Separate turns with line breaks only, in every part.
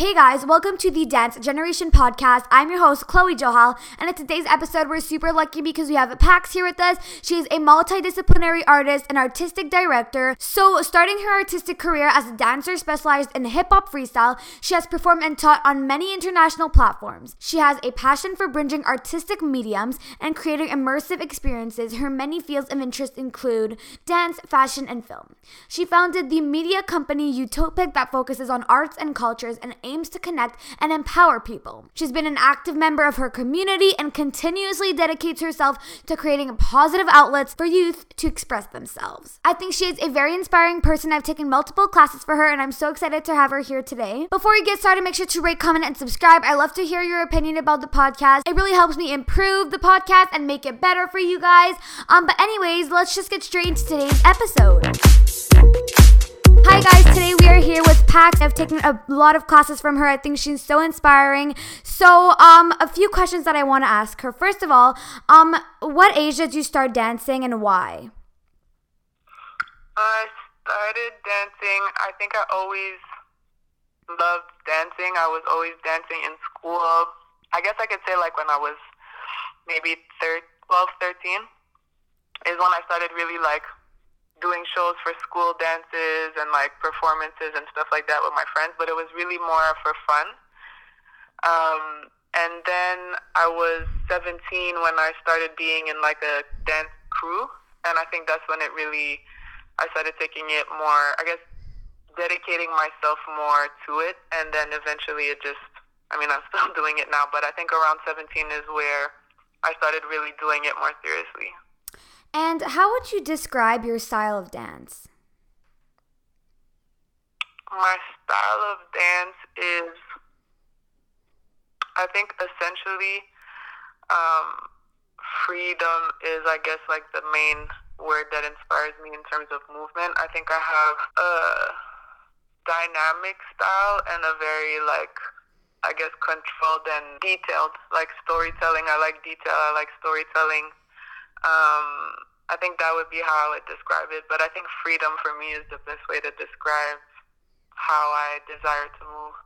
Hey guys, welcome to the Dance Generation podcast. I'm your host, Chloe Johal, and in today's episode, we're super lucky because we have Pax here with us. She is a multidisciplinary artist and artistic director. So, starting her artistic career as a dancer specialized in hip hop freestyle, she has performed and taught on many international platforms. She has a passion for bridging artistic mediums and creating immersive experiences. Her many fields of interest include dance, fashion, and film. She founded the media company YOOTOPIK that focuses on arts and cultures and aims to connect and empower people. She's been an active member of her community and continuously dedicates herself to creating positive outlets for youth to express themselves. I think she is a very inspiring person. I've taken multiple classes for her and I'm so excited to have her here today. Before we get started, make sure to rate, comment, and subscribe. I love to hear your opinion about the podcast. It really helps me improve the podcast and make it better for you guys. Um, but anyways, let's just get straight into today's episode. Hi guys, today we are here with Pax. I've taken a lot of classes from her. I think she's so inspiring. So, um, a few questions that I want to ask her. First of all, um, what age did you start dancing and why?
I started dancing. I think I always loved dancing. I was always dancing in school. I guess I could say like when I was maybe thir- 12, 13 is when I started really like doing shows for school dances and like performances and stuff like that with my friends, but it was really more for fun. Um, and then I was 17 when I started being in like a dance crew, and I think that's when it really I started taking it more. I guess dedicating myself more to it, and then eventually it just. I mean, I'm still doing it now, but I think around 17 is where I started really doing it more seriously.
And how would you describe your style of dance?
My style of dance is, I think, essentially, um, freedom is, I guess, like the main word that inspires me in terms of movement. I think I have a dynamic style and a very, like, I guess, controlled and detailed, like storytelling. I like detail, I like storytelling. Um, I think that would be how I would describe it. But I think freedom for me is the best way to describe how I desire to move.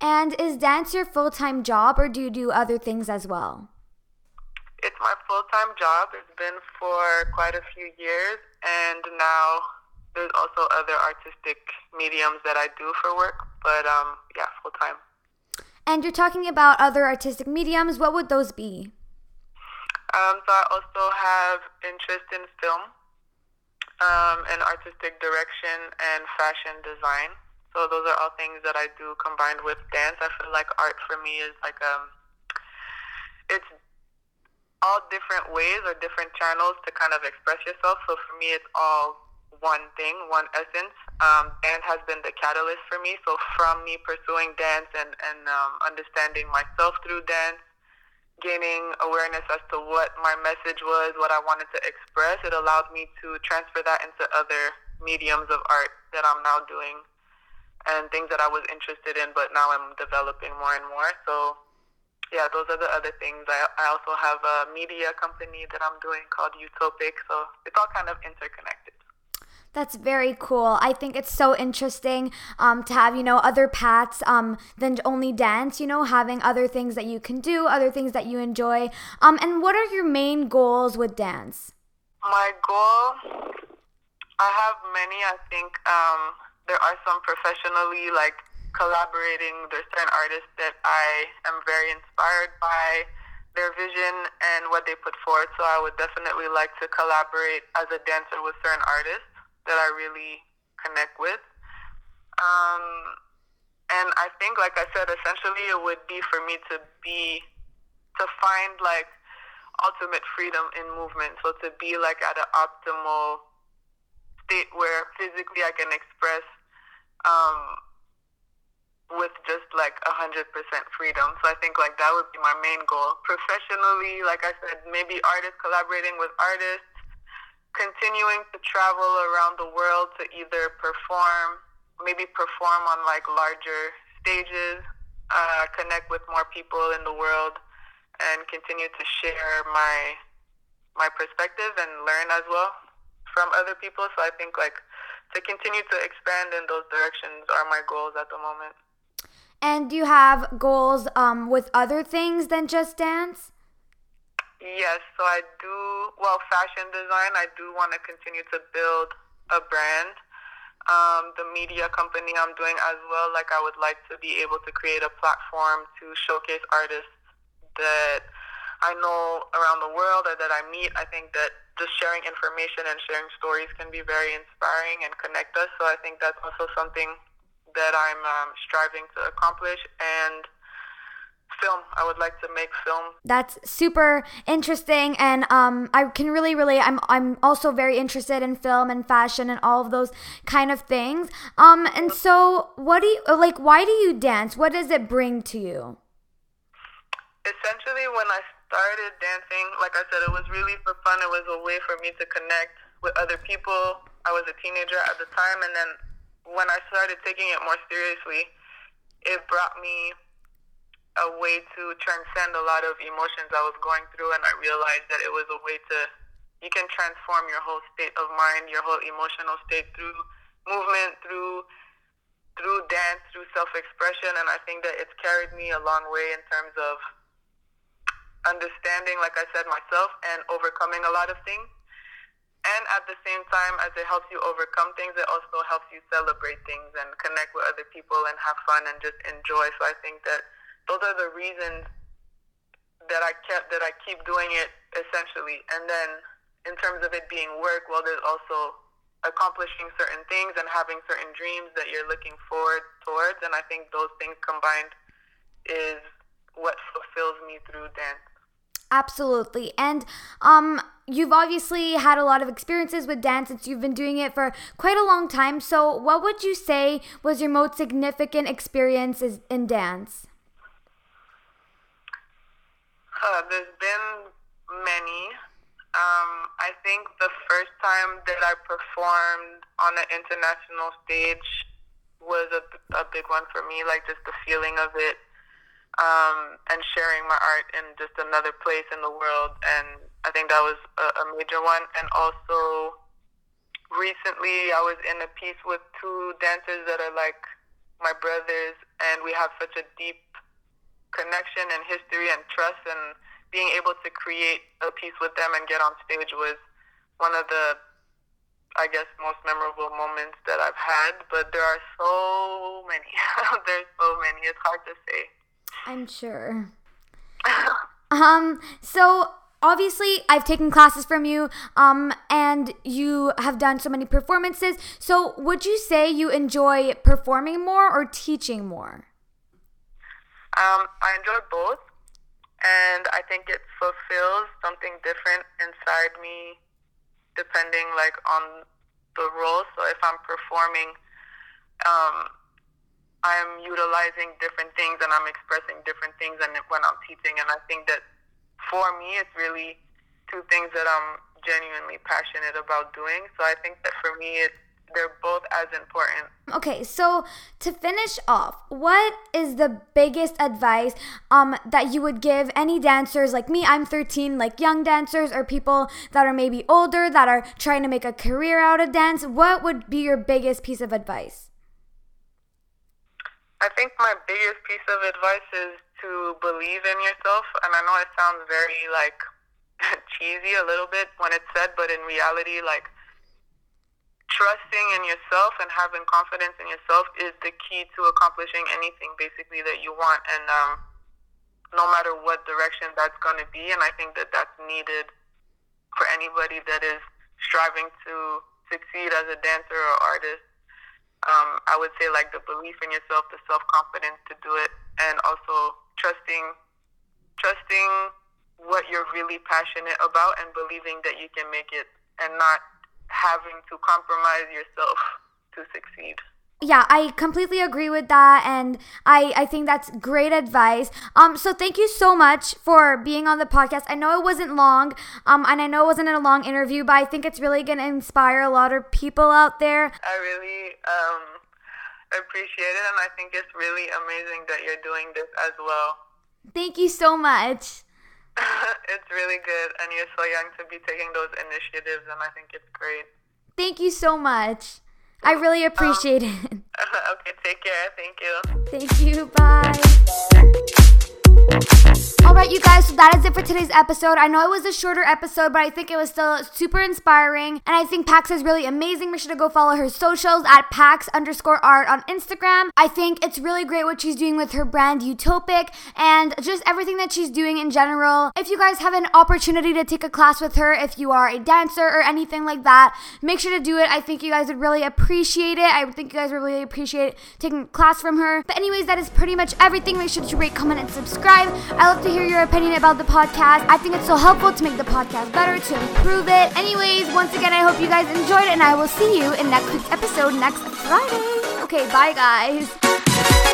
And is dance your full time job or do you do other things as well?
It's my full time job. It's been for quite a few years. And now there's also other artistic mediums that I do for work. But um, yeah, full time.
And you're talking about other artistic mediums. What would those be?
Um, so I also have interest in film um, and artistic direction and fashion design. So those are all things that I do combined with dance. I feel like art for me is like um, it's all different ways or different channels to kind of express yourself. So for me, it's all one thing, one essence. Um, dance has been the catalyst for me. So from me pursuing dance and and um, understanding myself through dance gaining awareness as to what my message was, what I wanted to express, it allowed me to transfer that into other mediums of art that I'm now doing and things that I was interested in, but now I'm developing more and more. So, yeah, those are the other things. I, I also have a media company that I'm doing called YOOTOPIK, so it's all kind of interconnected.
That's very cool. I think it's so interesting um, to have, you know, other paths um, than only dance, you know, having other things that you can do, other things that you enjoy. Um, and what are your main goals with dance?
My goal, I have many. I think um, there are some professionally, like collaborating. There's certain artists that I am very inspired by their vision and what they put forward. So I would definitely like to collaborate as a dancer with certain artists that I really connect with. Um, and I think, like I said, essentially it would be for me to be, to find like ultimate freedom in movement. So to be like at an optimal state where physically I can express um, with just like a hundred percent freedom. So I think like that would be my main goal. Professionally, like I said, maybe artists collaborating with artists continuing to travel around the world to either perform, maybe perform on like larger stages, uh, connect with more people in the world, and continue to share my my perspective and learn as well from other people. So I think like to continue to expand in those directions are my goals at the moment.
And do you have goals um, with other things than just dance?
Yes, so I do, well, fashion design, I do want to continue to build a brand. Um, the media company I'm doing as well, like I would like to be able to create a platform to showcase artists that I know around the world or that I meet. I think that just sharing information and sharing stories can be very inspiring and connect us. So I think that's also something that I'm um, striving to accomplish. And film. I would like to make film.
That's super interesting, and um, I can really relate. I'm I'm also very interested in film and fashion and all of those kind of things. Um, and so, what do you like? Why do you dance? What does it bring to you?
Essentially, when I started dancing, like I said, it was really for fun. It was a way for me to connect with other people. I was a teenager at the time, and then when I started taking it more seriously, it brought me a way to transcend a lot of emotions I was going through, and I realized that it was a way to you can transform your whole state of mind, your whole emotional state through movement, through through dance, through self-expression, and I think that it's carried me a long way in terms of understanding, like I said, myself and overcoming a lot of things. And at the same time, as it helps you overcome things, it also helps you celebrate things and connect with other people and have fun and just enjoy. So I think that those are the reasons that I kept that I keep doing it essentially. And then in terms of it being work, well, there's also accomplishing certain things and having certain dreams that you're looking forward towards. And I think those things combined is what fulfills me through dance.
Absolutely. And um you've obviously had a lot of experiences with dance since you've been doing it for quite a long time. So, what would you say was your most significant experience in dance?
Uh, there's been many. Um, I think the first time that I performed on an international stage was a, a big one for me, like just the feeling of it um, and sharing my art in just another place in the world. And I think that was a, a major one. And also, recently I was in a piece with two dancers that are like my brothers, and we have such a deep connection and history and trust and being able to create a piece with them and get on stage was one of the I guess most memorable moments that I've had, but there are so many. There's so many. It's hard to say.
I'm sure. um so obviously I've taken classes from you um and you have done so many performances. So would you say you enjoy performing more or teaching more?
Um, I enjoy both, and I think it fulfills something different inside me, depending like on the role. So if I'm performing, um, I'm utilizing different things and I'm expressing different things than when I'm teaching. And I think that for me, it's really two things that I'm genuinely passionate about doing. So I think that for me, it's they're both as important.
Okay, so to finish off, what is the biggest advice um that you would give any dancers like me? I'm 13, like young dancers or people that are maybe older that are trying to make a career out of dance. What would be your biggest piece of advice?
I think my biggest piece of advice is to believe in yourself, and I know it sounds very like cheesy a little bit when it's said, but in reality, like trusting in yourself and having confidence in yourself is the key to accomplishing anything basically that you want. And um, no matter what direction that's going to be and i think that that's needed for anybody that is striving to succeed as a dancer or artist. Um, i would say like the belief in yourself the self-confidence to do it and also trusting trusting what you're really passionate about and believing that you can make it and not having to compromise yourself to succeed.
Yeah, I completely agree with that and I I think that's great advice. Um so thank you so much for being on the podcast. I know it wasn't long um and I know it wasn't a long interview, but I think it's really going to inspire a lot of people out there.
I really um appreciate it and I think it's really amazing that you're doing this as well.
Thank you so much.
it's really good, and you're so young to be taking those initiatives, and I think it's great.
Thank you so much. I really appreciate um, it.
okay, take care. Thank you.
Thank you. Bye. All right, you guys, so that is it for today's episode. I know it was a shorter episode, but I think it was still super inspiring. And I think Pax is really amazing. Make sure to go follow her socials at Pax underscore art on Instagram. I think it's really great what she's doing with her brand YOOTOPIK and just everything that she's doing in general. If you guys have an opportunity to take a class with her, if you are a dancer or anything like that, make sure to do it. I think you guys would really appreciate it. I think you guys would really appreciate taking class from her. But, anyways, that is pretty much everything. Make sure to rate, comment, and subscribe. I love to hear your opinion about the podcast. I think it's so helpful to make the podcast better, to improve it. Anyways, once again, I hope you guys enjoyed it, and I will see you in next week's episode next Friday. Okay, bye, guys.